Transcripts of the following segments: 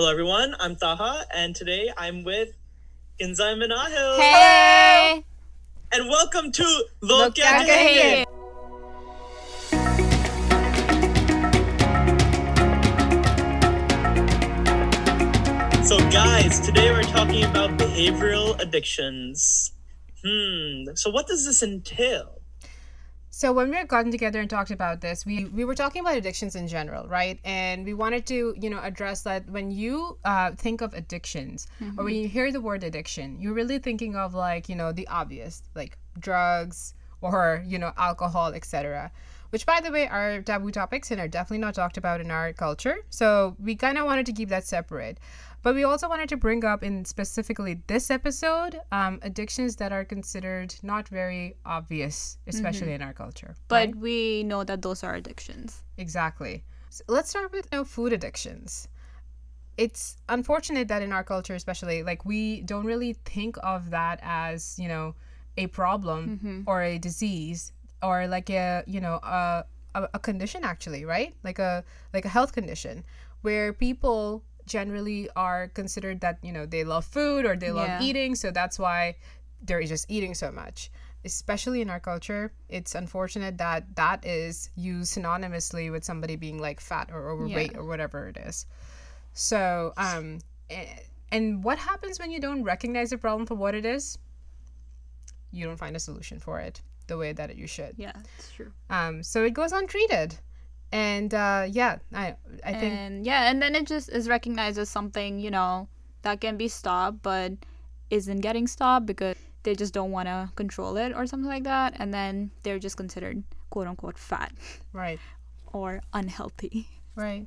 Hello, everyone. I'm Taha, and today I'm with Kinza and Manahil. Hey! And welcome to Look Look at At. So, guys, today we're talking about behavioral addictions. Hmm. So, what does this entail? So when we had gotten together and talked about this, we we were talking about addictions in general, right? And we wanted to, you know, address that when you uh, think of addictions or when you hear the word addiction, you're really thinking of like, you know, the obvious, like drugs or you know, alcohol, etc. Which, by the way, are taboo topics and are definitely not talked about in our culture. So we kind of wanted to keep that separate. But we also wanted to bring up in specifically this episode um, addictions that are considered not very obvious, especially in our culture. But we know that those are addictions. Exactly. So let's start with you know, food addictions. It's unfortunate that in our culture, especially, like we don't really think of that as you know a problem or a disease or like a you know a, a, a condition actually, right? Like a like a health condition where people generally are considered that you know they love food or they love Yeah. eating, so that's why they're just eating so much. Especially in our culture it's unfortunate that that is used synonymously with somebody being like fat or overweight or whatever it is. So um and what happens when you don't recognize the problem for what it is? You don't find a solution for it the way that you should Yeah, it's true. um so it goes untreated and uh yeah i i think And yeah, and then it just is recognized as something, you know, that can be stopped, but isn't getting stopped because they just don't want to control it or something like that. And then they're just considered quote unquote fat right or unhealthy. Right.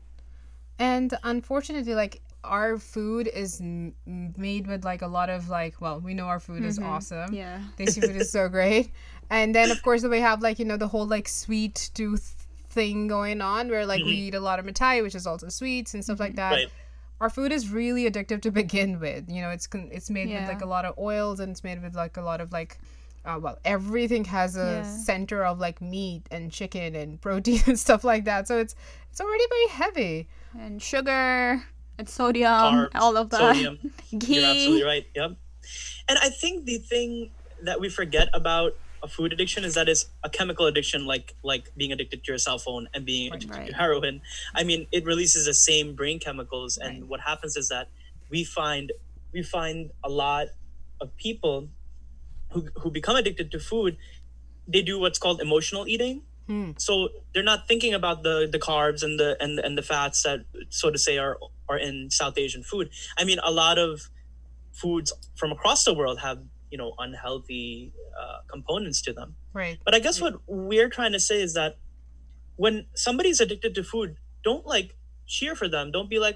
And unfortunately, like our food is m- made with like a lot of like, well, we know our food is awesome. Yeah. Desi food is so great. And then of course we have like, you know, the whole like sweet tooth thing going on where like we eat a lot of mithai, which is also sweets and stuff like that. Right. Our food is really addictive to begin with. You know, it's it's made with like a lot of oils and it's made with like a lot of like uh, well, everything has a Yeah. center of like meat and chicken and protein and stuff like that. So it's it's already very heavy. And sugar and sodium, Carbs, all of that. Sodium. Ghee. You're absolutely right. Yep. And I think the thing that we forget about a food addiction is that it's a chemical addiction, like like being addicted to your cell phone and being addicted Right. to heroin. I mean, it releases the same brain chemicals, and Right. what happens is that we find we find a lot of people who who become addicted to food. They do what's called emotional eating. Hmm. So they're not thinking about the the carbs and the and and the fats that so to say are are in South Asian food. I mean, a lot of foods from across the world have you know unhealthy uh, components to them. Right. But I guess what we're trying to say is that when somebody's addicted to food, don't like cheer for them. Don't be like,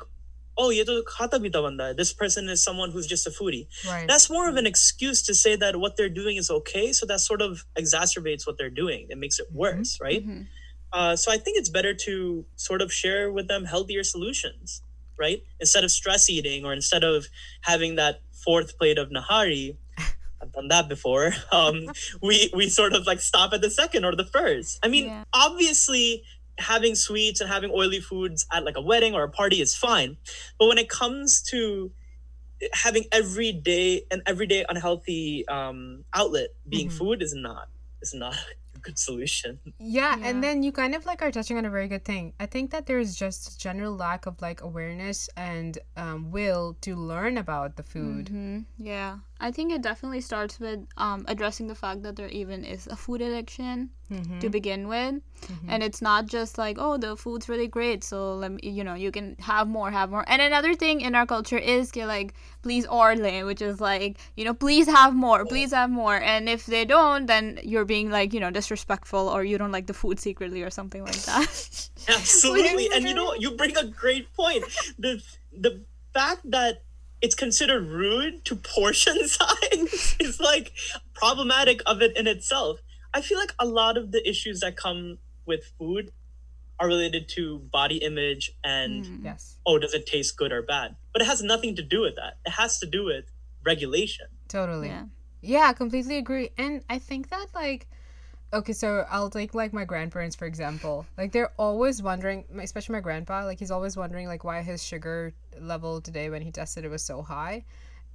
oh, ye to khata bhi ta banda hai. This person is someone who's just a foodie. Right. That's more of an excuse to say that what they're doing is okay. So that sort of exacerbates what they're doing. It makes it worse, right? Mhm. Uh, so I think it's better to sort of share with them healthier solutions, right? Instead of stress eating or instead of having that fourth plate of nahari, I've done that before. Um, we we sort of like stop at the second or the first. I mean, Yeah. obviously having sweets and having oily foods at like a wedding or a party is fine, but when it comes to having every day an everyday unhealthy um, outlet being Mhm. food is not is not a good solution. Yeah, Yeah. and then you kind of like are touching on a very good thing. I think that there's just general lack of like awareness and um, will to learn about the food. Mhm. Yeah, I think it definitely starts with um, addressing the fact that there even is a food addiction Mhm. to begin with, and it's not just like oh the food's really great, so let me you know you can have more, have more. And another thing in our culture is ke, like please orle, which is like you know please have more, please have more, and if they don't, then you're being like you know disrespectful or you don't like the food secretly or something like that. Absolutely. And you know, you bring a great point. The the fact that it's considered rude to portion size is like problematic of it in itself. I feel like a lot of the issues that come with food are related to body image and Mm. Yes, oh, does it taste good or bad? But it has nothing to do with that. It has to do with regulation. totally. Yeah. Yeah, completely agree. And I think that like okay, so I'll take like my grandparents for example. Like they're always wondering, especially my grandpa, like he's always wondering like why his sugar level today when he tested it was so high,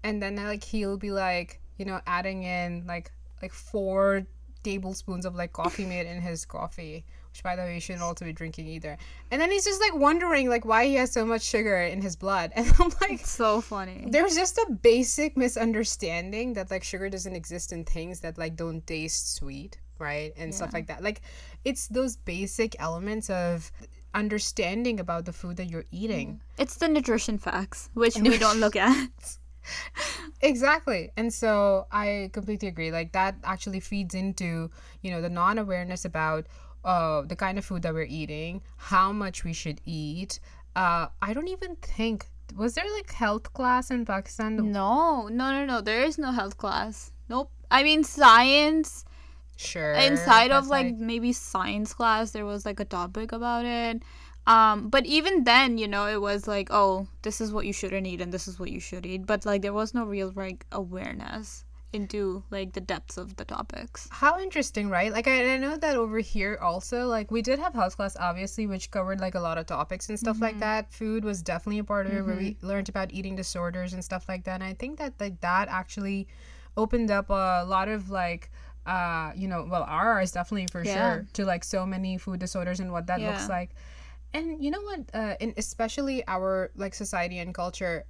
and then uh, like he'll be like, you know, adding in like like four tablespoons of like coffee made in his coffee, which by the way you shouldn't also be drinking either. And then he's just like wondering like why he has so much sugar in his blood, and I'm like, so funny. there's just a basic misunderstanding that like sugar doesn't exist in things that like don't taste sweet right? And stuff like that. Like it's those basic elements of understanding about the food that you're eating. It's the nutrition facts, which we don't look at. exactly. And so i completely agree. Like that actually feeds into you know the non-awareness about uh the kind of food that we're eating how much we should eat. Uh i don't even think was there like health class in pakistan? No, no, no, no. There is no health class. Nope. I mean, science sure inside of like maybe science class there was like a topic about it um but even then you know it was like oh this is what you shouldn't eat and this is what you should eat but like there was no real like awareness into like the depths of the topics How interesting, right? Like I, I know that over here also, like we did have health class, obviously, which covered like a lot of topics and stuff like that. Food was definitely a part of it, where we learned about eating disorders and stuff like that. And I think that like that actually opened up a lot of like uh you know well ours definitely for Yeah. sure to like so many food disorders and what that looks like. And you know what uh and especially our like society and culture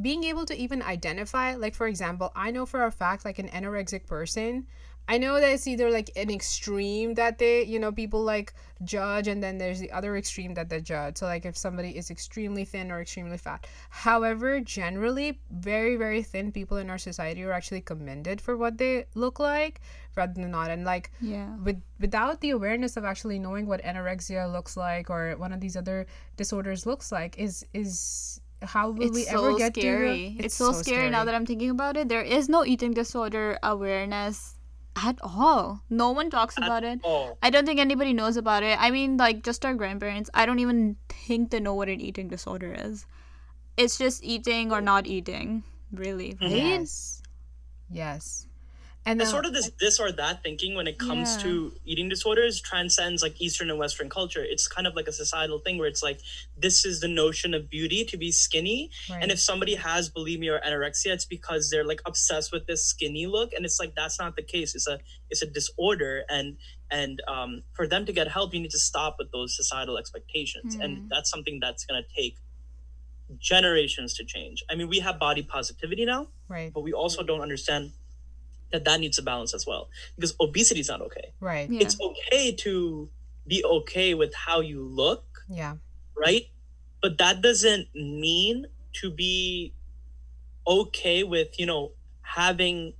being able to even identify like for example i know for a fact like an anorexic person i know that it's either like an extreme that they you know people like judge and then there's the other extreme that they judge. So like if somebody is extremely thin or extremely fat. However generally very very thin people in our society are actually commended for what they look like rather than not and like yeah. with without the awareness of actually knowing what anorexia looks like or one of these other disorders looks like is is how will we it's ever so get scary. To it's, so, scary, now that i'm thinking about it. There is no eating disorder awareness at all. No one talks about it. Oh, I don't think anybody knows about it. I mean, like, just our grandparents. I don't even think they know what an eating disorder is. It's just eating or not eating, really, right? yes. Yes and sort of this this or that thinking when it comes Yeah. to eating disorders transcends like Eastern and Western culture. It's kind of like a societal thing where it's like this is the notion of beauty to be skinny, right. and if somebody has bulimia or anorexia, it's because they're like obsessed with this skinny look, and it's like that's not the case. It's a it's a disorder, and and um, for them to get help, you need to stop with those societal expectations, Hmm. and that's something that's gonna take generations to change. I mean, we have body positivity now, right but we also don't understand that that needs a balance as well because obesity is not okay. right Yeah. It's okay to be okay with how you look, yeah right? But that doesn't mean to be okay with, you know, having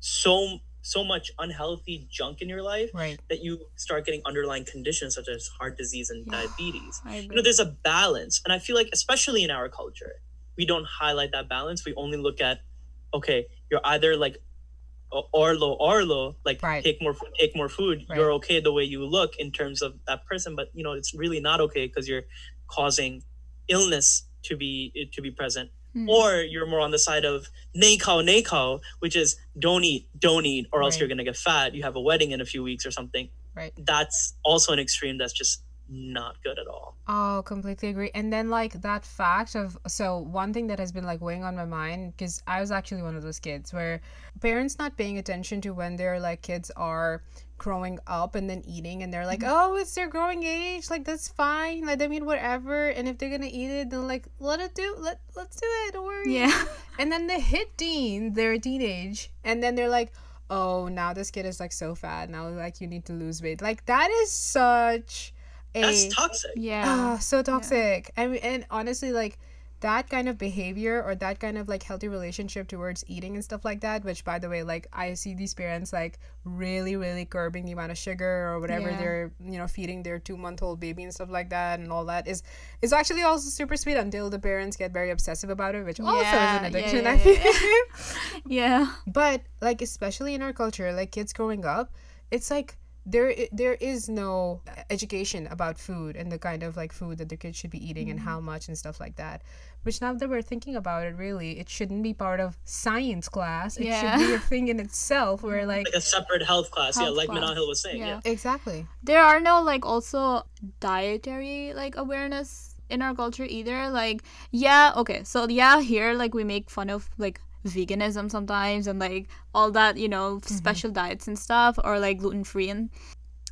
so so much unhealthy junk in your life right that you start getting underlying conditions such as heart disease and Yeah. diabetes. You know, there's a balance. And I feel like especially in our culture, we don't highlight that balance. We only look at okay, you're either like o- Orlo Orlo, like Right. take more food, take more food. Right. You're okay the way you look in terms of that person, but you know it's really not okay because you're causing illness to be to be present. Hmm. Or you're more on the side of nakao nakao, which is don't eat, don't eat, or else Right. you're gonna get fat. You have a wedding in a few weeks or something. right That's also an extreme that's just not good at all. Oh, completely agree. And then like that fact of so one thing that has been like weighing on my mind because I was actually one of those kids where parents not paying attention to when their like kids are growing up and then eating and they're like, mm-hmm. "Oh, it's their growing age. Like that's fine. Let them eat whatever. And if they're going to eat it, then like let it do. Let let's do it. Don't worry." yeah. And then they hit teen, they're a teenage, and then they're like, "Oh, now this kid is like so fat. Now like you need to lose weight." Like that is such a That's toxic. Yeah. Ah, so toxic. I mean, and honestly, like that kind of behavior or that kind of like healthy relationship towards eating and stuff like that. Which, by the way, like I see these parents like really, really curbing the amount of sugar or whatever Yeah. they're you know feeding their two month old baby and stuff like that, and all that is is actually also super sweet until the parents get very obsessive about it, which also is an addiction. yeah, I feel. yeah. yeah. But like especially in our culture, like kids growing up, it's like there there is no education about food and the kind of like food that the kids should be eating and how mm-hmm. much and stuff like that which now that we're thinking about it really it shouldn't be part of science class it Yeah. should be a thing in itself where mm-hmm. like Like a separate health class, yeah, like class. Manahil was saying. Yeah. Yeah. exactly there are no like also dietary like awareness in our culture either like yeah okay so yeah here like we make fun of like veganism sometimes and like all that you know special diets and stuff or like gluten free and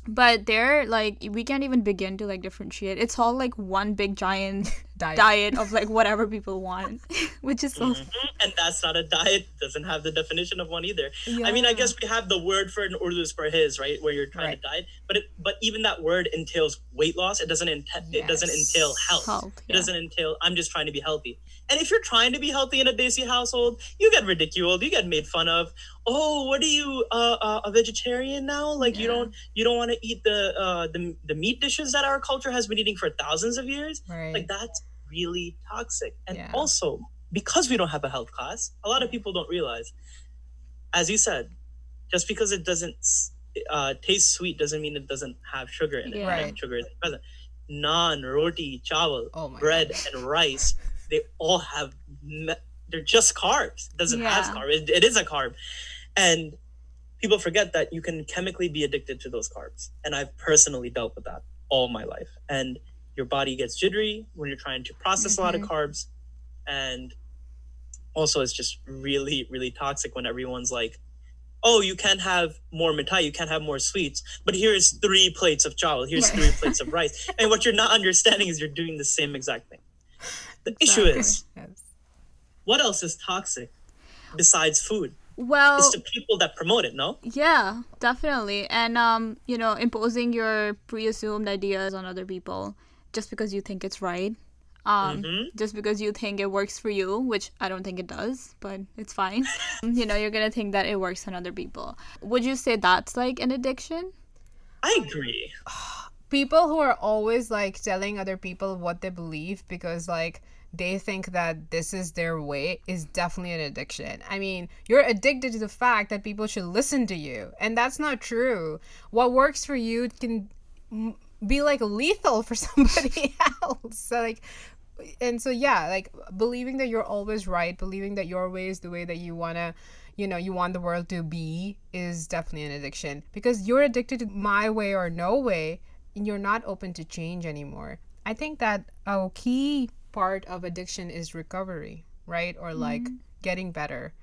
but there like we can't even begin to like differentiate it's all like one big giant diet, diet of like whatever people want which is so Mhm. And that's not a diet. Doesn't have the definition of one either. I mean, I guess we have the word for an Urdu for his, right? Where you're trying Right. to diet, but it, but even that word entails weight loss. It doesn't ent- it doesn't entail health. Health, It doesn't entail I'm just trying to be healthy. And if you're trying to be healthy in a Desi household, you get ridiculed. You get made fun of. Oh, what are you uh, uh, a vegetarian now? Like you don't you don't want to eat the uh, the the meat dishes that our culture has been eating for thousands of years right like that's really toxic and Yeah. also because we don't have a health class a lot of people don't realize as you said just because it doesn't uh, taste sweet doesn't mean it doesn't have sugar in it Yeah. Right. sugar is present naan roti chawal oh bread God. and rice they all have they're just carbs. It doesn't have Yeah. carb. It, it is a carb. And people forget that you can chemically be addicted to those carbs. And i've personally dealt with that all my life. And your body gets jittery when you're trying to process a lot of Mm-hmm. carbs. And also it's just really really toxic when everyone's like oh you can't have more mithai you can't have more sweets but here's three plates of chawal here's three plates of rice. And what you're not understanding is you're doing the same exact thing the issue is Yes. what else is toxic besides food well it's the people that promote it no Yeah, definitely. And um, you know, imposing your pre-assumed ideas on other people just because you think it's right. Um, Mhm. just because you think it works for you, which I don't think it does, but it's fine. you know, you're gonna think that it works on other people. Would you say that's like an addiction? i agree people who are always like telling other people what they believe because like they think that this is their way is definitely an addiction. I mean, you're addicted to the fact that people should listen to you, and that's not true. What works for you can be like lethal for somebody else. So like and so yeah, like believing that you're always right, believing that your way is the way that you want to you know, you want the world to be is definitely an addiction because you're addicted to my way or no way and you're not open to change anymore. I think that a key part of addiction is recovery, right? Or like mm-hmm. getting better.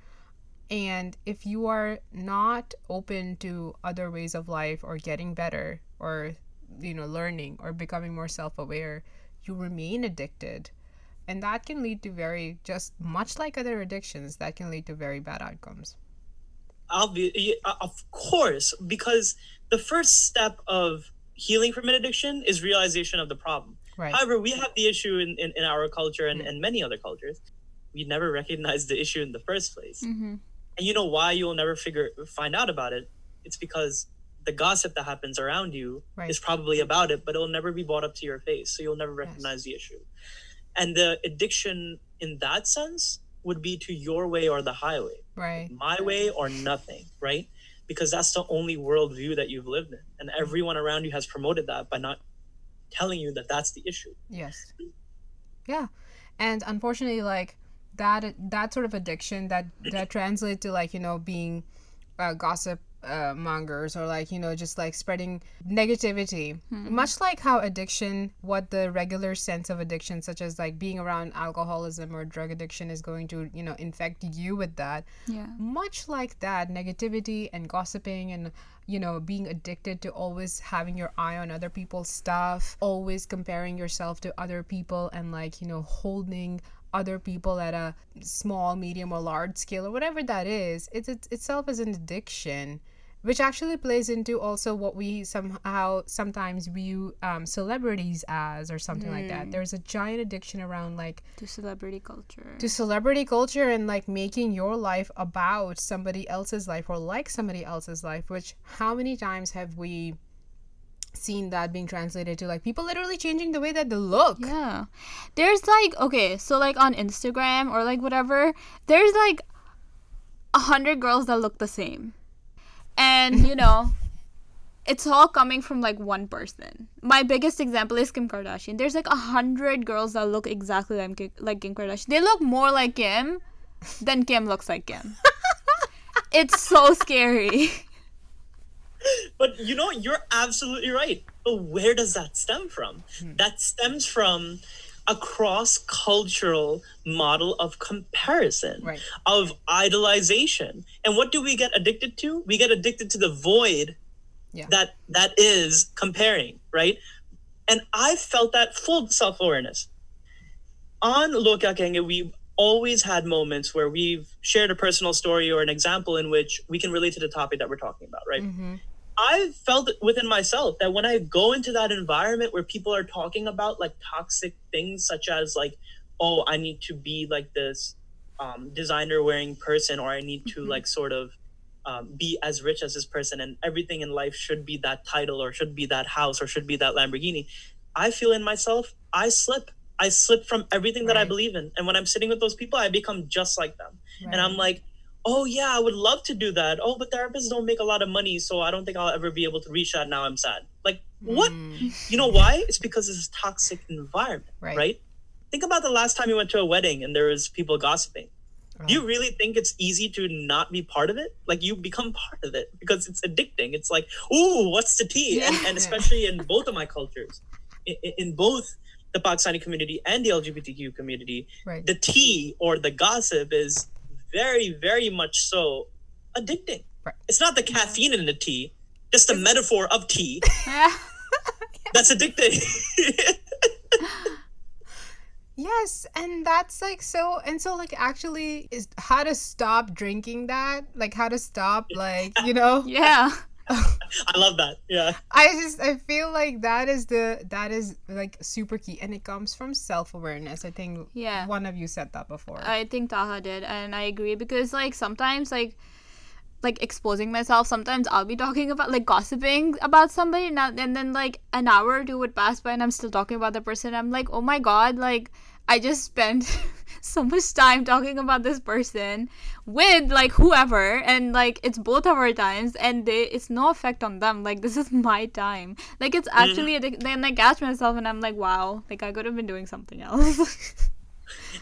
And if you are not open to other ways of life or getting better or you know learning or becoming more self-aware, you remain addicted. And that can lead to very just much like other addictions that can lead to very bad outcomes. Of course, because the first step of healing from an addiction is realization of the problem. Right. However, we have the issue in, in, in our culture and, and many other cultures. We never recognize the issue in the first place. Mm-hmm. And you know why you'll never figure find out about it? It's because the gossip that happens around you Right. is probably about it, but it'll never be brought up to your face. So you'll never recognize the issue. And the addiction in that sense would be to your way or the highway Right. my way or nothing, right? Because that's the only worldview that you've lived in. And everyone around you has promoted that by not telling you that that's the issue. Yes. Yeah. And unfortunately like that that sort of addiction that that translates to like, you know, being uh, gossip uh, mongers or like, you know, just like spreading negativity. Much like how addiction, what the regular sense of addiction such as like being around alcoholism or drug addiction is going to, you know, infect you with that. Yeah. much like that negativity and gossiping and you know being addicted to always having your eye on other people's stuff always comparing yourself to other people and like you know holding other people at a small medium or large scale or whatever that is it's, it's itself is an addiction which actually plays into also what we somehow sometimes view um, celebrities as or something like that there's a giant addiction around like To celebrity culture. to celebrity culture and like making your life about somebody else's life or like somebody else's life which how many times have we seen that being translated to like people literally changing the way that they look Yeah. There's like okay, so like on Instagram or like whatever, there's like a hundred girls that look the same. And you know, it's all coming from like one person. My biggest example is Kim Kardashian. There's like a hundred girls that look exactly like Kim, like Kim Kardashian. They look more like Kim than Kim looks like Kim. it's so scary. But you know, you're absolutely right. But where does that stem from? Hmm. That stems from a cross cultural model of comparison, Right. of idolization. And what do we get addicted to? We get addicted to the void Yeah. that that is comparing, right? And I felt that full self awareness. On Log Kya Kahenge, we've always had moments where we've shared a personal story or an example in which we can relate to the topic that we're talking about, right? Mm-hmm. I felt it within myself that when I go into that environment where people are talking about like toxic things, such as like, oh, I need to be like this um, designer wearing person, or I need to like sort of um, be as rich as this person, and everything in life should be that title, or should be that house, or should be that Lamborghini. I feel in myself, I slip. I slip from everything that I believe in. And when I'm sitting with those people, I become just like them. And I'm like, oh yeah, I would love to do that. Oh, but therapists don't make a lot of money, so I don't think I'll ever be able to reach that. Now I'm sad. Like what? Mm, You know why? It's because it's a toxic environment, Right. right? Think about the last time you went to a wedding and there was people gossiping. Do you really think it's easy to not be part of it? Like you become part of it because it's addicting. It's like, ooh, what's the tea? And, and especially in both of my cultures, in, in both the Pakistani community and the LGBTQ community, Right. the tea or the gossip is very, very much so addicting. Right. It's not the caffeine in the tea, just the metaphor of tea that's addicting. Yes, and that's like so, and so like actually is how to stop drinking that, like how to stop, like you know. yeah. I love that. Yeah. I just I feel like that is the that is like super key, and it comes from self awareness. I think Yeah. one of you said that before. I think Taha did, and I agree because like sometimes like like exposing myself. Sometimes I'll be talking about like gossiping about somebody, and, I- and then like an hour or two would pass by, and I'm still talking about the person. I'm like, oh my god, like I just spent so much time talking about this person with like whoever, and like it's both of our times, and they it's no effect on them. Like this is my time. Like it's mm-hmm. actually addic- then I catch myself, and I'm like, wow, like I could have been doing something else.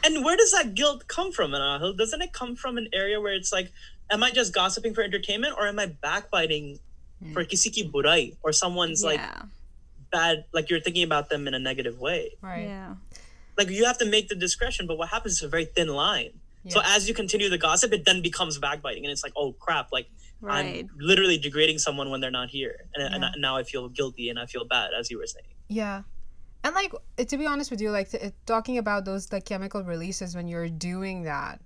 And where does that guilt come from, Manahil? Doesn't it come from an area where it's like, am I just gossiping for entertainment or am I backbiting mm. for kisiki burai or someone's like bad, like you're thinking about them in a negative way? right. Yeah. Like you have to make the discretion, but what happens is a very thin line. So as you continue the gossip, it then becomes backbiting, and it's like, oh crap, like Right. I'm literally degrading someone when they're not here, and, and Yeah. now I feel guilty and I feel bad, as you were saying. Yeah. And like to be honest with you, like t- talking about those like chemical releases when you're doing that,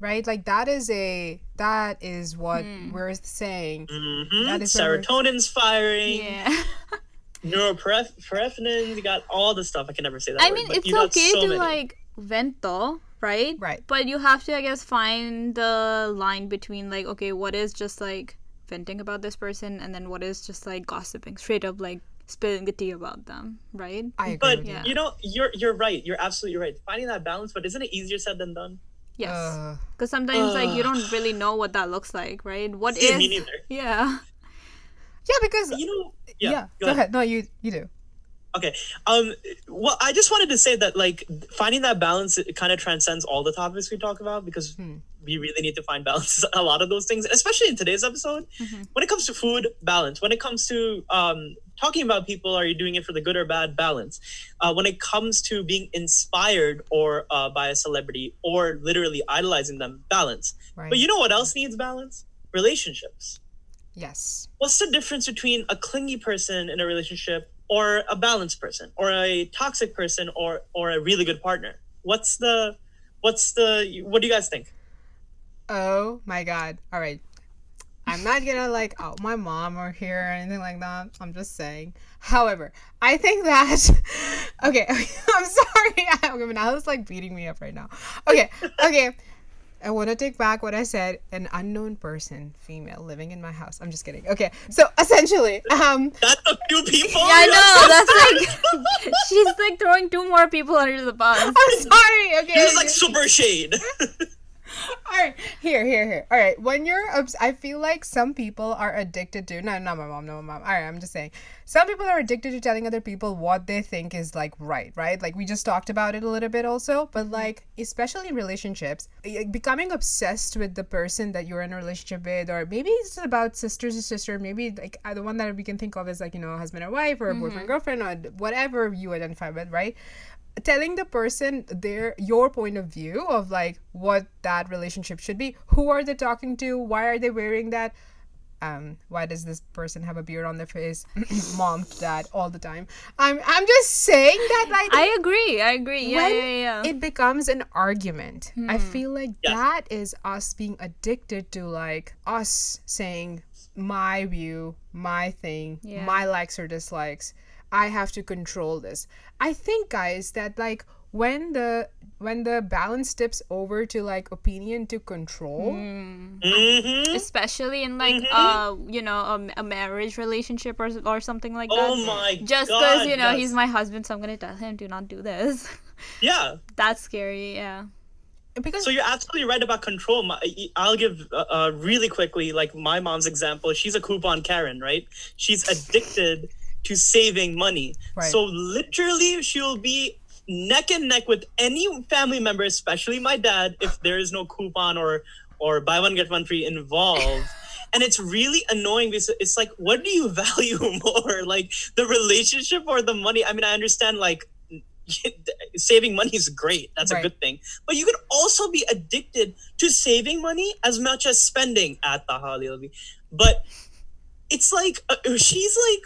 right? Like that is a that is what Hmm. we're saying. hmm That is Serotonin's firing. Yeah. Neuroperipherin, you got all the stuff. I can never say that. I word, mean, but it's you got okay so to many. like vent though, right? Right. But you have to, I guess, find the line between like, okay, what is just like venting about this person, and then what is just like gossiping, straight up like spilling the tea about them, right? I agree But with you. Yeah. you know, you're you're right. You're absolutely right. Finding that balance, but isn't it easier said than done? Yes. Uh, Because sometimes like you don't really know what that looks like, right? What is? Me neither. Yeah. Yeah, because You know, yeah. yeah. Go, ahead. No, you you do. Okay. Um. Well, I just wanted to say that like finding that balance it kind of transcends all the topics we talk about because Hmm. we really need to find balance a lot of those things, especially in today's episode. Mhm. When it comes to food, balance. When it comes to um talking about people, are you doing it for the good or bad? Balance. Uh, when it comes to being inspired or uh, by a celebrity or literally idolizing them, balance. Right. But you know what else needs balance? Relationships. Yes. what's the difference between a clingy person in a relationship or a balanced person or a toxic person or or a really good partner what's the what's the what do you guys think Oh my god. All right. I'm not gonna like out my mom or here or anything like that. I'm just saying. However, I think that okay. I'm sorry. I, now it's like beating me up right now. Okay. Okay. I want to take back what I said. An unknown person, female, living in my house. I'm just kidding. Okay. So essentially, um, that's a few people Yeah, I know. That's like she's like throwing two more people under the bus. I'm sorry. Okay. This is like super shade All right, here, here, here. All right, when you're, obs- I feel like some people are addicted to. No, not my mom, no, my mom. All right, I'm just saying. Some people are addicted to telling other people what they think is like right, right? Like we just talked about it a little bit also, but like especially in relationships, like, becoming obsessed with the person that you're in a relationship with, or maybe it's about sisters to sister. Maybe like uh, the one that we can think of is like you know husband or wife or boyfriend girlfriend or whatever you identify with, right? Telling the person their your point of view of like what that relationship should be who are they talking to why are they wearing that um why does this person have a beard on their face mom dad all the time i'm i'm just saying that like I agree. I agree. Yeah, when yeah, yeah. it becomes an argument i Hmm. feel like Yes. that is us being addicted to like us saying my view my thing Yeah. my likes or dislikes i have to control this i think guys that like when the when the balance tips over to like opinion to control hmm Especially in like uh you know a, a marriage relationship or or something like that. Oh my god Just because you know yes. he's my husband, so I'm gonna tell him do not do this. Yeah. That's scary. Yeah. because So you're absolutely right about control. My, I'll give uh, uh, really quickly, like my mom's example. She's a coupon Karen, right? She's addicted to saving money. Right. So literally, she'll be neck and neck with any family member, especially my dad, if there is no coupon or or buy one get one free involved. And it's really annoying because it's like, what do you value more, like the relationship or the money? I mean, I understand like saving money is great. That's Right. a good thing. But you can also be addicted to saving money as much as spending at the Holly. But it's like uh, she's like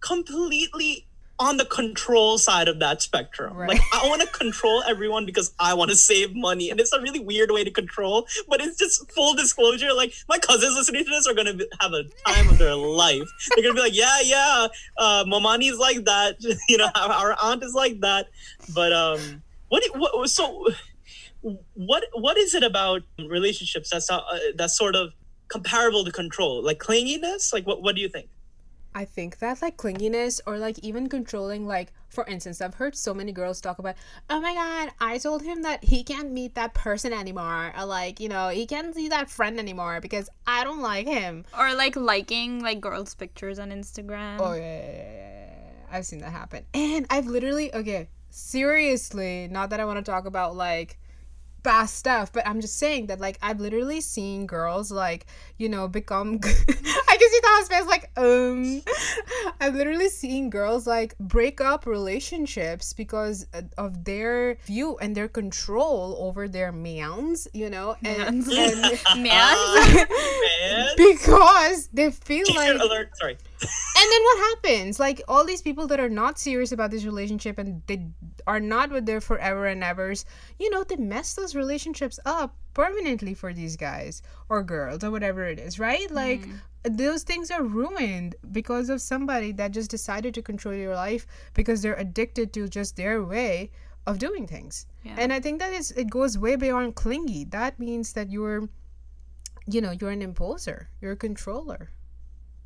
completely on the control side of that spectrum. Right. Like I want to control everyone because I want to save money, and it's a really weird way to control. But it's just full disclosure. Like my cousins listening to this are gonna be, have a time of their life. They're gonna be like, yeah, yeah, uh, Momani's like that. You know, our, our aunt is like that. But um, what? What? So, what? What is it about relationships that's uh, that's sort of comparable to control, like clinginess? Like, what? What do you think? I think that like clinginess or like even controlling like for instance I've heard so many girls talk about oh my god I told him that he can't meet that person anymore or like you know he can't see that friend anymore because I don't like him Or like liking like girls' pictures on Instagram. oh yeah, yeah, yeah, yeah, yeah. I've seen that happen and I've literally okay seriously not that I want to talk about like past stuff but i'm just saying that like i've literally seen girls like you know become i can see the husband's like um i've literally seen girls like break up relationships because of their view and their control over their mans you know and, Mans. and Man. Man. because they feel Teacher like alert. Sorry. And then what happens? Like all these people that are not serious about this relationship and they are not with their forever and evers, you know, they mess those relationships up permanently for these guys or girls or whatever it is, right? Mm-hmm. Like those things are ruined because of somebody that just decided to control your life because they're addicted to just their way of doing things. Yeah. And I think that is it goes way beyond clingy. That means that you're you know, you're an imposer. You're a controller.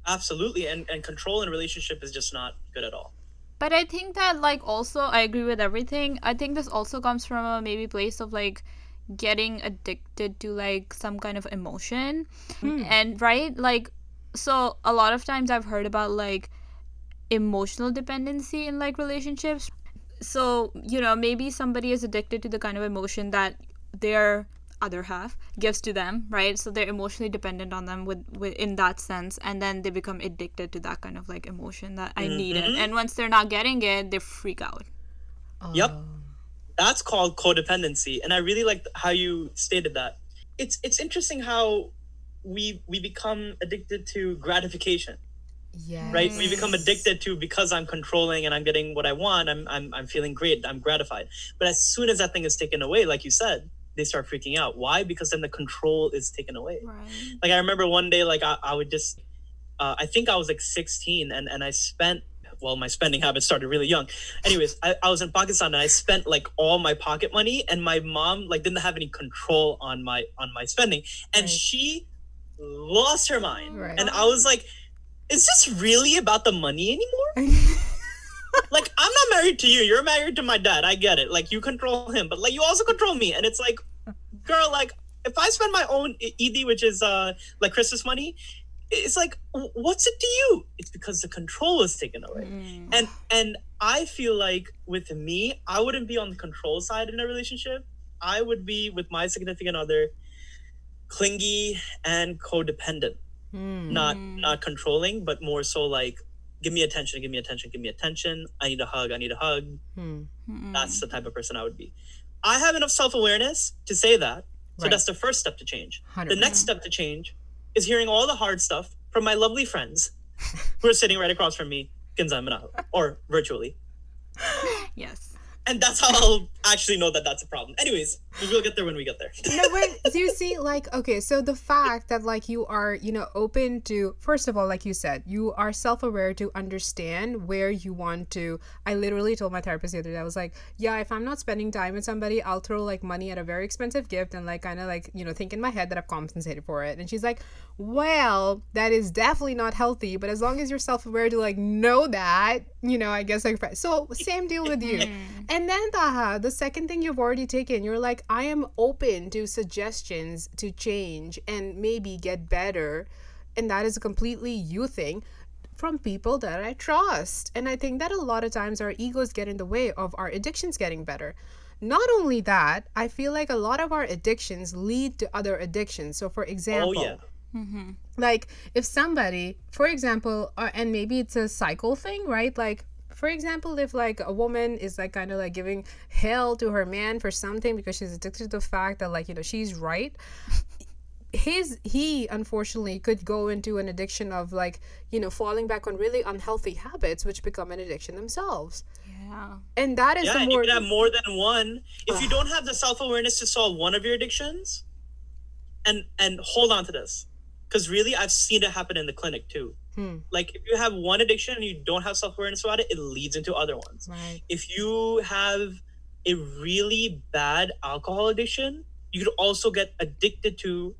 Absolutely, and and control in a relationship is just not good at all. But I think that like also I agree with everything. I think this also comes from a maybe place of like getting addicted to like some kind of emotion. Hmm. And right? Like so a lot of times I've heard about like emotional dependency in like relationships. So, you know, maybe somebody is addicted to the kind of emotion that their other half gives to them, right? So they're emotionally dependent on them with, with in that sense, and then they become addicted to that kind of like emotion that I need it. Mm-hmm. And once they're not getting it, they freak out. Oh. Yep. That's called codependency, and I really like how you stated that. It's it's interesting how we we become addicted to gratification, Yeah. right? We become addicted to because I'm controlling and I'm getting what I want. I'm I'm I'm feeling great. I'm gratified. But as soon as that thing is taken away, like you said, they start freaking out. Why? Because then the control is taken away. Right. like I remember one day, like I, I would just, uh, I think I was like 16 and, and I spent, well, my spending habits started really young. Anyways, I, I was in Pakistan and I spent like all my pocket money and my mom like didn't have any control on my, on my spending. And Right. she lost her mind. Right. And I was like, is this really about the money anymore? like I'm not married to you. You're married to my dad. I get it. Like you control him, but like you also control me. And it's like, girl, like if I spend my own Eidi, which is uh like Christmas money, it's like what's it to you? It's because the control is taken away. Mm. And and I feel like with me, I wouldn't be on the control side in a relationship. I would be with my significant other clingy and codependent. Hmm. Not Mm. not controlling, but more so like give me attention, give me attention, give me attention. I need a hug, I need a hug. Hmm. That's the type of person I would be. I have enough self awareness to say that. So Right. that's the first step to change. The 100%. next step to change is hearing all the hard stuff from my lovely friends who are sitting right across from me, Kinzamana, or virtually. yes. And that's how I'll actually know that that's a problem. Anyways, we'll get there when we get there. no, but do you see, like, okay, so the fact that, like, you are, you know, open to, first of all, like you said, you are self aware to understand where you want to. I literally told my therapist the other day, I was like, yeah, if I'm not spending time with somebody, I'll throw, like, money at a very expensive gift and, like, kind of, like, you know, think in my head that I've compensated for it. And she's like, well, that is definitely not healthy, but as long as you're self aware to, like, know that, you know, I guess, like, so same deal with you. Mm-hmm. And then Taha, the second thing you've already taken, you're like, I am open to suggestions to change and maybe get better. And that is a completely you thing from people that I trust. And I think that a lot of times our egos get in the way of our addictions getting better. Not only that, I feel like a lot of our addictions lead to other addictions. So, for example, Oh yeah. Like if somebody for example uh, and maybe it's a cycle thing right? Like for example if like a woman is like kind of like giving hell to her man for something because she's addicted to the fact that like you know she's right his he unfortunately could go into an addiction of like you know falling back on really unhealthy habits which become an addiction themselves. Yeah. and that is Yeah, the and you more can have more than one. If you don't have the self awareness to solve one of your addictions, and and hold on to this, because really I've seen it happen in the clinic too. Hmm. Like if you have one addiction and you don't have self awareness about it, it leads into other ones. right If you have a really bad alcohol addiction, you could also get addicted to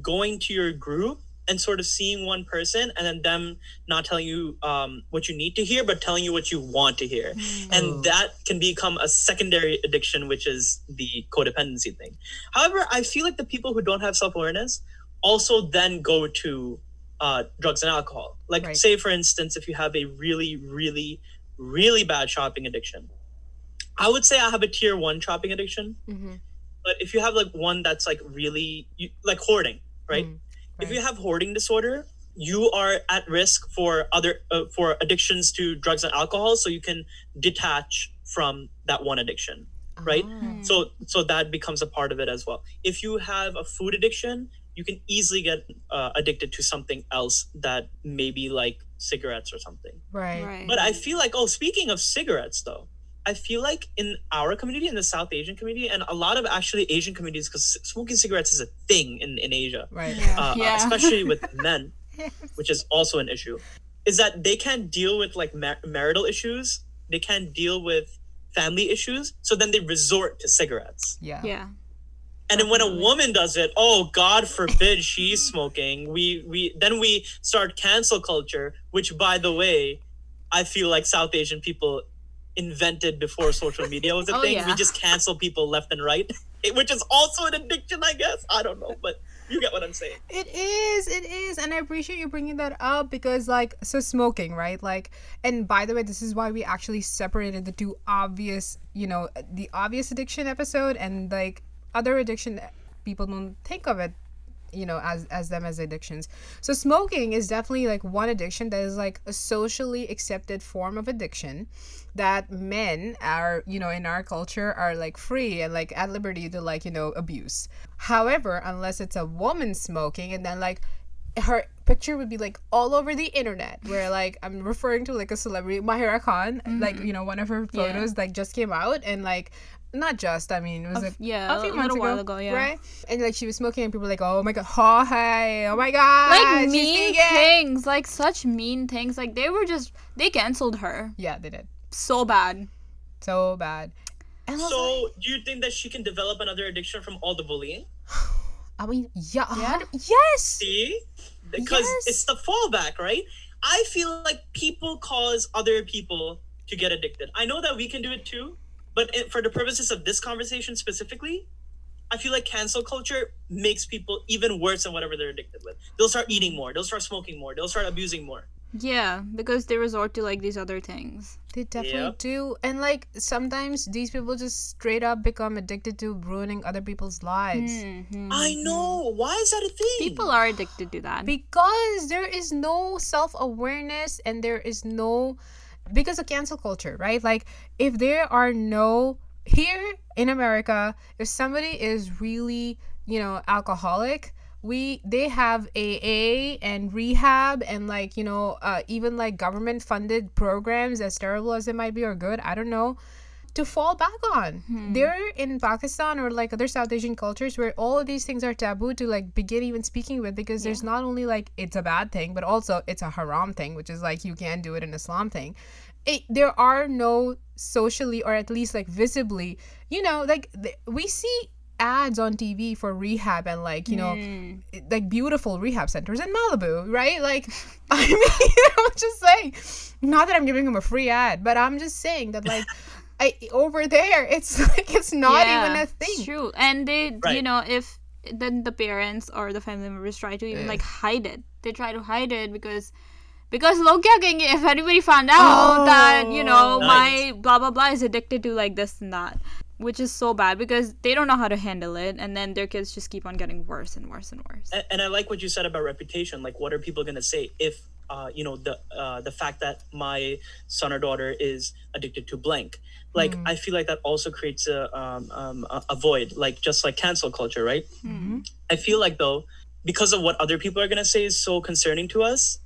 going to your group and sort of seeing one person and then them not telling you um, what you need to hear, but telling you what you want to hear. And that can become a secondary addiction, which is the codependency thing. However, I feel like the people who don't have self awareness also then go to uh, drugs and alcohol. Like, Right. say, for instance, if you have a really, really, really bad shopping addiction, I would say I have a tier one shopping addiction. Mhm. But if you have like one that's like really, you, like hoarding, right? Mm, If you have hoarding disorder, you are at risk for other uh, for addictions to drugs and alcohol. So you can detach from that one addiction right? Ah. so so that becomes a part of it as well if you have a food addiction you can easily get uh, addicted to something else that maybe like cigarettes or something right Right. but i feel like oh speaking of cigarettes though i feel like in our community in the south asian community and a lot of actually asian communities because smoking cigarettes is a thing in, in asia right Yeah. uh, Yeah. especially with men which is also an issue is that they can't deal with like mar- marital issues they can't deal with family issues so then they resort to cigarettes yeah yeah. And then when a woman does it oh god forbid she's smoking. We we then we start cancel culture which by the way i feel like south asian people invented before social media was a Oh, thing. Yeah. we just cancel people left and right which is also an addiction i guess. I don't know but you get what i'm saying. It is, it is, and I appreciate you bringing that up because, like, so smoking, right? Like, and by the way, this is why we actually separated the two obvious, you know, the obvious addiction episode and like other addiction people don't think of it you know as as them as addictions. So smoking is definitely like one addiction that is like a socially accepted form of addiction that men are you know in our culture are like free and like at liberty to like you know abuse. However unless it's a woman smoking and then like her picture would be like all over the internet where like i'm referring to like a celebrity mahira khan like mm-hmm. you know one of her Yeah. photos like just came out and like not just i mean it was A like yeah, a few a months little ago, while ago, yeah. right and like she was smoking and people were like oh my god oh hey oh my god Like she's mean vegan." things, like such mean things. Like they were just they canceled her yeah they did so bad. so bad and I was like, so do you think that she can develop another addiction from all the bullying i mean yeah, Yeah. yes See? Because Yes. it's the fallback, right? I feel like people cause other people to get addicted. I know that we can do it too, but it, for the purposes of this conversation specifically, I feel like cancel culture makes people even worse than whatever they're addicted with. They'll start eating more. They'll start smoking more. They'll start abusing more. Yeah, because they resort to like these other things. They definitely Yep. do. And like sometimes these people just straight up become addicted to ruining other people's lives. Mhm. I know. Why is that a thing? People are addicted to that. Because there is no self awareness and there is no because of cancel culture, right? Like if there are no here in America, if somebody is really, you know, alcoholic, we they have AA and rehab and like, you know, uh, even like government funded programs as terrible as they might be or good, I don't know to fall back on. Hmm. They're in Pakistan or like other South Asian cultures where all of these things are taboo to like begin even speaking with because there's not only like it's a bad thing, but also it's a haram thing, which is like you can't do it in Islam thing. It, there are no socially or at least like visibly, you know, like th- we see ads on TV for rehab and like, you know, hmm. like beautiful rehab centers in Malibu, right? Like, I mean, I'm just saying, not that I'm giving them a free ad, but I'm just saying that like, I over there, it's like it's not even a It's thing. true. And they, you know, if then the parents or the family members try to even like hide it. They try to hide it because because Log Kya Kahenge if anybody found out that you know Oh, Nice. my blah blah blah is addicted to like this and that which is so bad because they don't know how to handle it and then their kids just keep on getting worse and worse and worse and, and I like what you said about reputation. Like, what are people gonna say if, uh, you know, the uh, the fact that my son or daughter is addicted to blank? Like, I feel like that also creates a um, um a, a void. Like, just like cancel culture, right? I feel like though, because of what other people are gonna say is so concerning to us,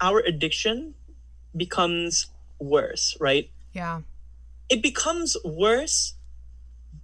our addiction becomes worse, right? Yeah. it becomes worse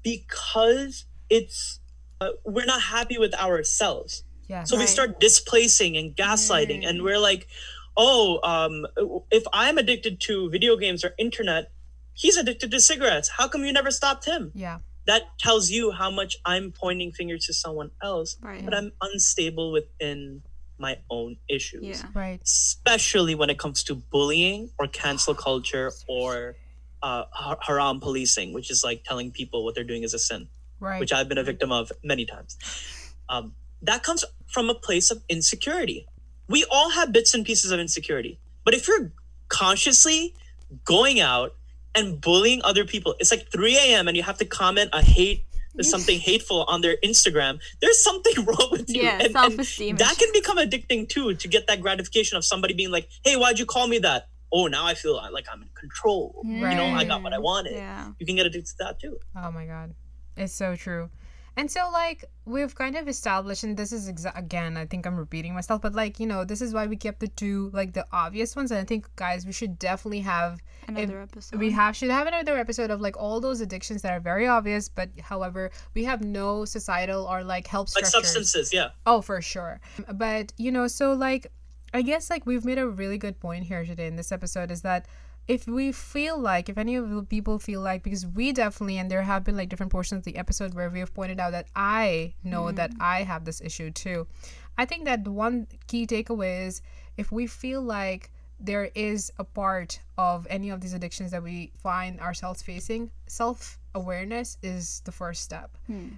because it's uh, we're not happy with ourselves Yeah. so we start displacing and gaslighting and we're like oh um if i'm addicted to video games or internet he's addicted to cigarettes how come you never stopped him yeah. that tells you how much i'm pointing fingers to someone else Right. but i'm unstable within my own issues yeah Right. especially when it comes to bullying or cancel culture or uh, har- haram policing, which is like telling people what they're doing is a sin, Right. which I've been a victim of many times. Um, that comes from a place of insecurity. We all have bits and pieces of insecurity, but if you're consciously going out and bullying other people, it's like 3 a.m. and you have to comment a hate. Something hateful on their Instagram. There's something wrong with you. Yeah, And- and self-esteem That can become addicting too. To get that gratification of somebody being like, "Hey, why'd you call me that?" Oh, now I feel uh, like I'm in control. You know, I got what I wanted. yeah You can get addicted to that too. Oh my god. It's so true. And so like we've kind of established and this is exa- again I think I'm repeating myself but like you know this is why we kept the two like the obvious ones and I think guys we should definitely have another episode we have should have another episode of like all those addictions that are very obvious but however we have no societal or like help Like structures. substances, yeah. Oh, for sure. But, you know, so like, I guess like we've made a really good point here today in this episode is that if we feel like, if any of the people feel like, because we definitely, and there have been like different portions of the episode where we have pointed out that I know that I have this issue too. I think that the one key takeaway is if we feel like there is a part of any of these addictions that we find ourselves facing, self awareness is the first step.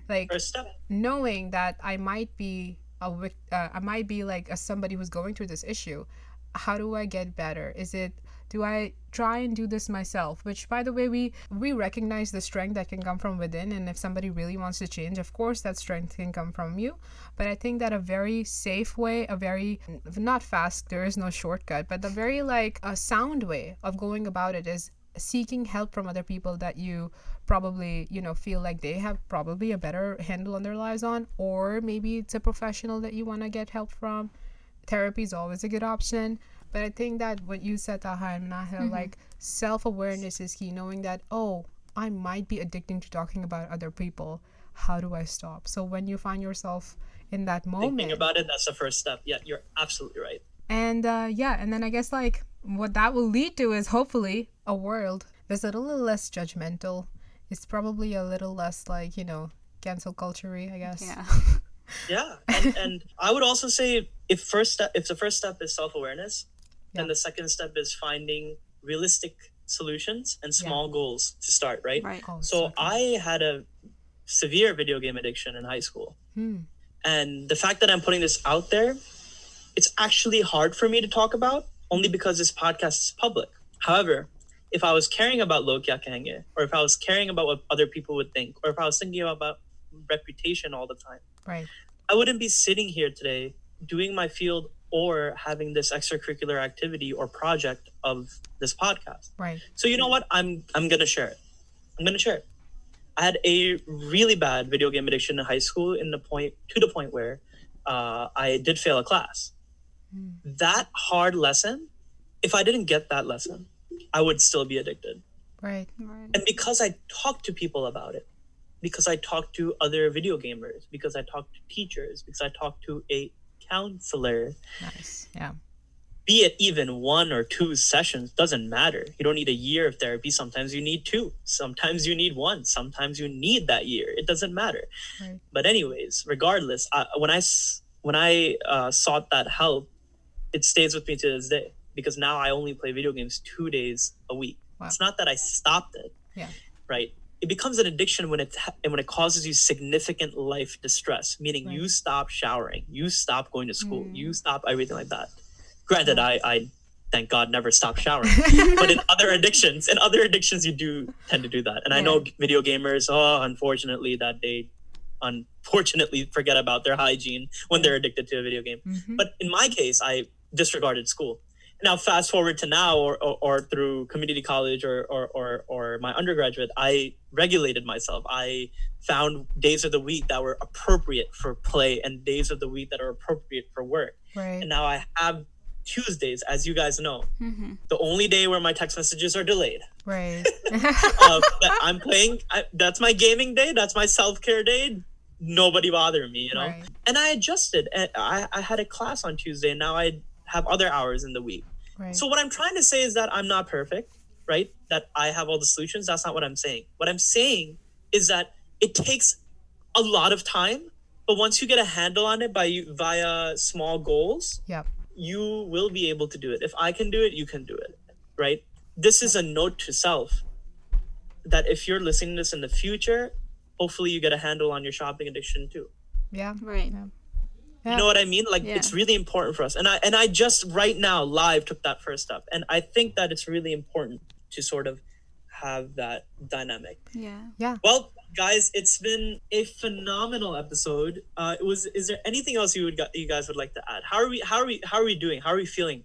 Like, First step. knowing that I might be a vic- uh, I might be like a somebody who's going through this issue. How do I get better? Is it do I try and do this myself? Which by the way, we we recognize the strength that can come from within and if somebody really wants to change, of course that strength can come from you. But I think that a very safe way, a very not fast, there is no shortcut, but a very like a sound way of going about it is seeking help from other people that you probably you know feel like they have probably a better handle on their lives on or maybe it's a professional that you want to get help from therapy is always a good option but i think that what you said Taha and Nahil, like self-awareness is key knowing that oh i might be addicting to talking about other people how do i stop so when you find yourself in that moment Thinking about it, that's the first step. Yeah, you're absolutely right. and uh, yeah, and then I guess like what that will lead to is hopefully a world that's a little less judgmental. It's probably a little less like you know cancel culture I guess. yeah Yeah, and, and I would also say if first step, if the first step is self awareness, then Yeah. the second step is finding realistic solutions and small goals to start. Right. right Oh, So true. I had a severe video game addiction in high school. Hmm. And the fact that I'm putting this out there, it's actually hard for me to talk about only because this podcast is public. However, if I was caring about Log Kya Kahenge, or if I was caring about what other people would think, or if I was thinking about reputation all the time, Right. I wouldn't be sitting here today doing my field or having this extracurricular activity or project of this podcast. Right. So you know what? I'm I'm gonna share it. I'm gonna share it. I had a really bad video game addiction in high school in the point to the point where uh, I did fail a class. That hard lesson, if I didn't get that lesson, I would still be addicted. Right. Right. And because I talked to people about it, because I talked to other video gamers, because I talked to teachers, because I talked to a counselor, Nice. Yeah. be it even one or two sessions doesn't matter you don't need a year of therapy sometimes you need two sometimes you need one sometimes you need that year it doesn't matter Right. but anyways regardless I, when i when i uh, sought that help it stays with me to this day because now i only play video games two days a week Wow. it's not that i stopped it Yeah. right it becomes an addiction when it and when it causes you significant life distress meaning Right. you stop showering you stop going to school Mm. you stop everything like that. Granted i i thank god never stopped showering. But in other addictions in other addictions you do tend to do that. And i know video gamers oh unfortunately that they unfortunately forget about their hygiene when they're addicted to a video game. Mhm. but in my case i disregarded school now fast forward to now or, or, or through community college or, or, or, or my undergraduate i regulated myself i found days of the week that were appropriate for play and days of the week that are appropriate for work Right. and now i have tuesdays as you guys know Mm-hmm. the only day where my text messages are delayed Right. uh, i'm playing I, that's my gaming day that's my self-care day nobody bother me you know Right. and i adjusted and I, I had a class on tuesday and now i have other hours in the week Right. so what I'm trying to say is that I'm not perfect, right? That I have all the solutions. That's not what I'm saying. What I'm saying is that it takes a lot of time, but once you get a handle on it by you via small goals, Yep. you will be able to do it. If I can do it, you can do it, right? This is a note to self that if you're listening to this in the future, hopefully you get a handle on your shopping addiction too Yeah. Right. Yeah. You know what i mean like Yeah. it's really important for us and i and i just right now live took that first step and i think that it's really important to sort of have that dynamic Yeah. Yeah. Well guys it's been a phenomenal episode uh it was is there anything else you would you guys would like to add how are we how are we how are we doing how are we feeling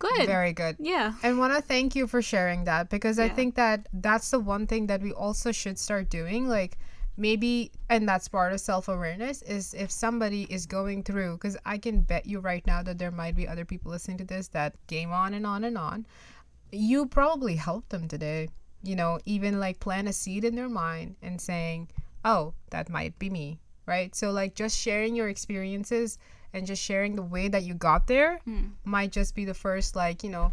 Good. Very good. yeah. I want to thank you for sharing that because I think that that's the one thing that we also should start doing. Like, maybe, and that's part of self awareness, is if somebody is going through, because I can bet you right now that there might be other people listening to this that game on and on and on. You probably helped them today. You know, even like plant a seed in their mind and saying, oh, that might be me. Right. So, like, just sharing your experiences and just sharing the way that you got there hmm. might just be the first, like, you know,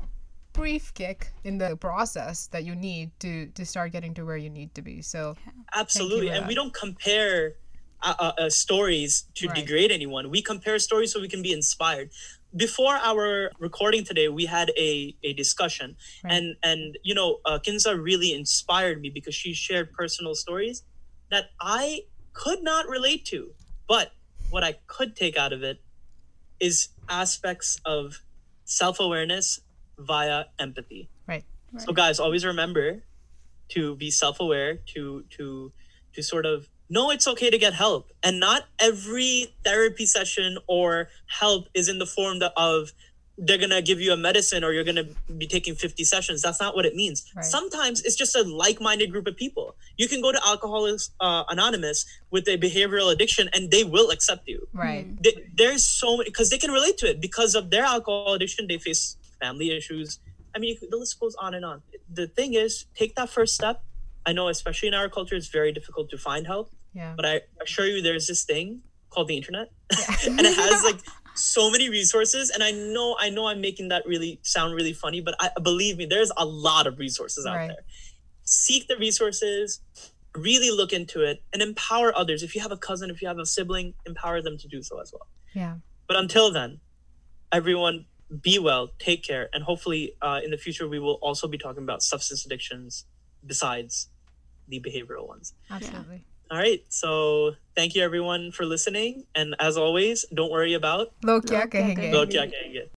brief kick in the process that you need to to start getting to where you need to be. So absolutely and that. we don't compare uh, uh, uh, stories to Right. degrade anyone we compare stories so we can be inspired before our recording today we had a, a discussion Right. and and you know uh, kinza really inspired me because she shared personal stories that i could not relate to but what i could take out of it is aspects of self-awareness via empathy right. so guys, always remember to be self-aware, to to to sort of know it's okay to get help. And not every therapy session or help is in the form of they're gonna give you a medicine or you're gonna be taking 50 sessions. That's not what it means. Right. Sometimes it's just a like-minded group of people. You can go to Alcoholics uh, Anonymous with a behavioral addiction and they will accept you Right. they, there's so many because they can relate to it because of their alcohol addiction they face family issues. I mean the list goes on and on. The thing is take that first step. I know especially in our culture it's very difficult to find help. Yeah. but i assure you there's this thing called the internet. And it has like so many resources. And i know i know i'm making that really sound really funny but i believe me there's a lot of resources out Right. there. Seek the resources really look into it and empower others. If you have a cousin if you have a sibling empower them to do so as well. Yeah. but until then everyone be well take care and hopefully uh, in the future we will also be talking about substance addictions besides the behavioral ones Absolutely. All right. So thank you everyone for listening. And as always, don't worry about Lo kya